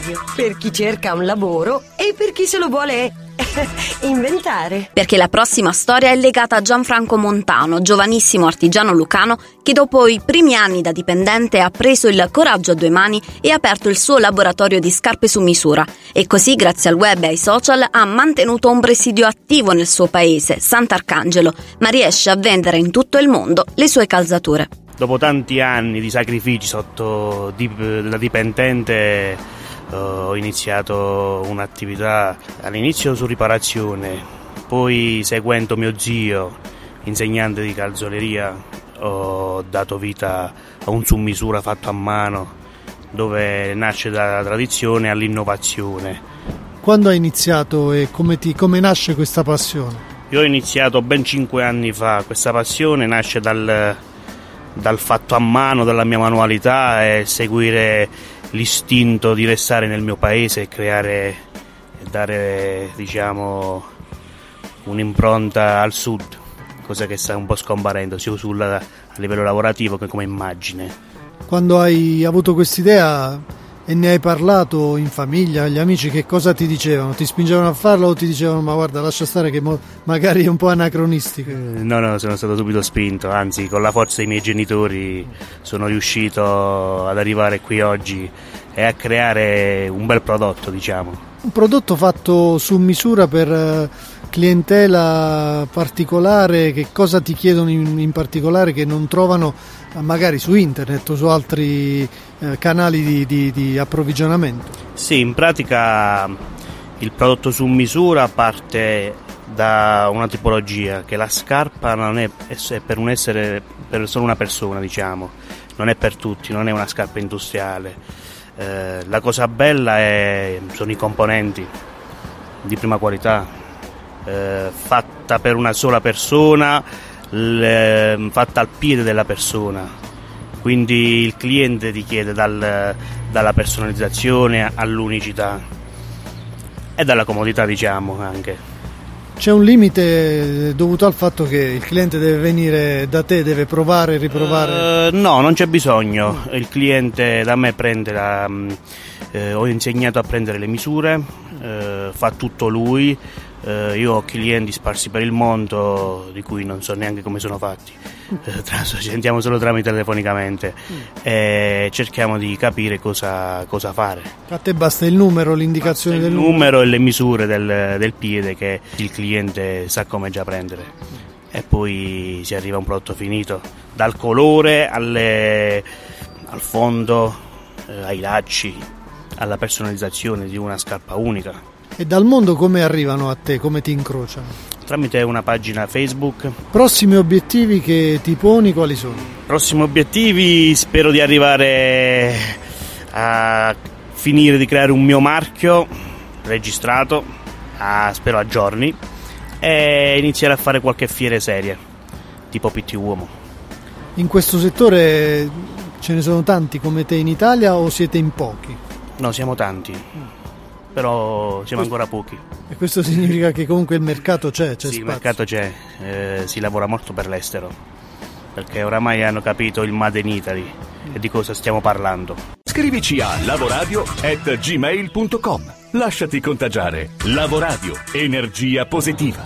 radio, per chi cerca un lavoro e per chi se lo vuole inventare. Perché la prossima storia è legata a Gianfranco Montano, giovanissimo artigiano lucano che dopo i primi anni da dipendente ha preso il coraggio a due mani e ha aperto il suo laboratorio di scarpe su misura e così grazie al web e ai social ha mantenuto un presidio attivo nel suo paese, Sant'Arcangelo, ma riesce a vendere in tutto il mondo le sue calzature. Dopo tanti anni di sacrifici sotto da dipendente uh, ho iniziato un'attività all'inizio su riparazione, poi seguendo mio zio, insegnante di calzoleria, ho dato vita a un su misura fatto a mano dove nasce dalla tradizione all'innovazione. Quando hai iniziato e come, ti, come nasce questa passione? Io ho iniziato ben cinque anni fa, questa passione nasce dal, dal fatto a mano, dalla mia manualità e seguire l'istinto di restare nel mio paese e creare e dare diciamo un'impronta al sud, cosa che sta un po' scomparendo sia sulla, a livello lavorativo che come immagine. Quando hai avuto quest'idea e ne hai parlato in famiglia, agli amici, che cosa ti dicevano? Ti spingevano a farlo o ti dicevano ma guarda lascia stare che mo- magari è un po' anacronistico? Eh, no, no, sono stato subito spinto, anzi con la forza dei miei genitori sono riuscito ad arrivare qui oggi e a creare un bel prodotto, diciamo. Un prodotto fatto su misura per eh, clientela particolare, che cosa ti chiedono in, in particolare che non trovano eh, magari su internet o su altri eh, canali di, di, di approvvigionamento? Sì, in pratica il prodotto su misura parte da una tipologia che la scarpa non è, è per un essere per solo una persona, diciamo, non è per tutti, non è una scarpa industriale eh, la cosa bella è, sono i componenti di prima qualità, eh, fatta per una sola persona, le, fatta al piede della persona. Quindi il cliente ti chiede dal, dalla personalizzazione all'unicità e dalla comodità, diciamo anche. C'è un limite dovuto al fatto che il cliente deve venire da te, deve provare e riprovare? Uh, no, non c'è bisogno. Il cliente da me prende la. Eh, ho insegnato a prendere le misure, eh, fa tutto lui, eh, io ho clienti sparsi per il mondo di cui non so neanche come sono fatti, eh, ci sentiamo solo tramite telefonicamente e cerchiamo di capire cosa, cosa, fare. A te basta il numero, l'indicazione basta del numero? Il numero e le misure del, del piede che il cliente sa come già prendere e poi si arriva a un prodotto finito, dal colore alle, al fondo, eh, ai lacci, alla personalizzazione di una scarpa unica. E dal mondo come arrivano a te, come ti incrociano? Tramite una pagina Facebook. Prossimi obiettivi che ti poni quali sono? Prossimi obiettivi spero di arrivare a finire di creare un mio marchio registrato, a, spero a giorni, e iniziare a fare qualche fiere serie, tipo PT Uomo. In questo settore ce ne sono tanti come te in Italia o siete in pochi? No, siamo tanti però siamo ancora pochi. E questo significa che comunque il mercato c'è, c'è sì, spazio. il mercato c'è, eh, si lavora molto per l'estero, perché oramai hanno capito il Made in Italy e di cosa stiamo parlando. Scrivici a lavoradio.gmail.com Lasciati contagiare. Lavoradio. Energia positiva.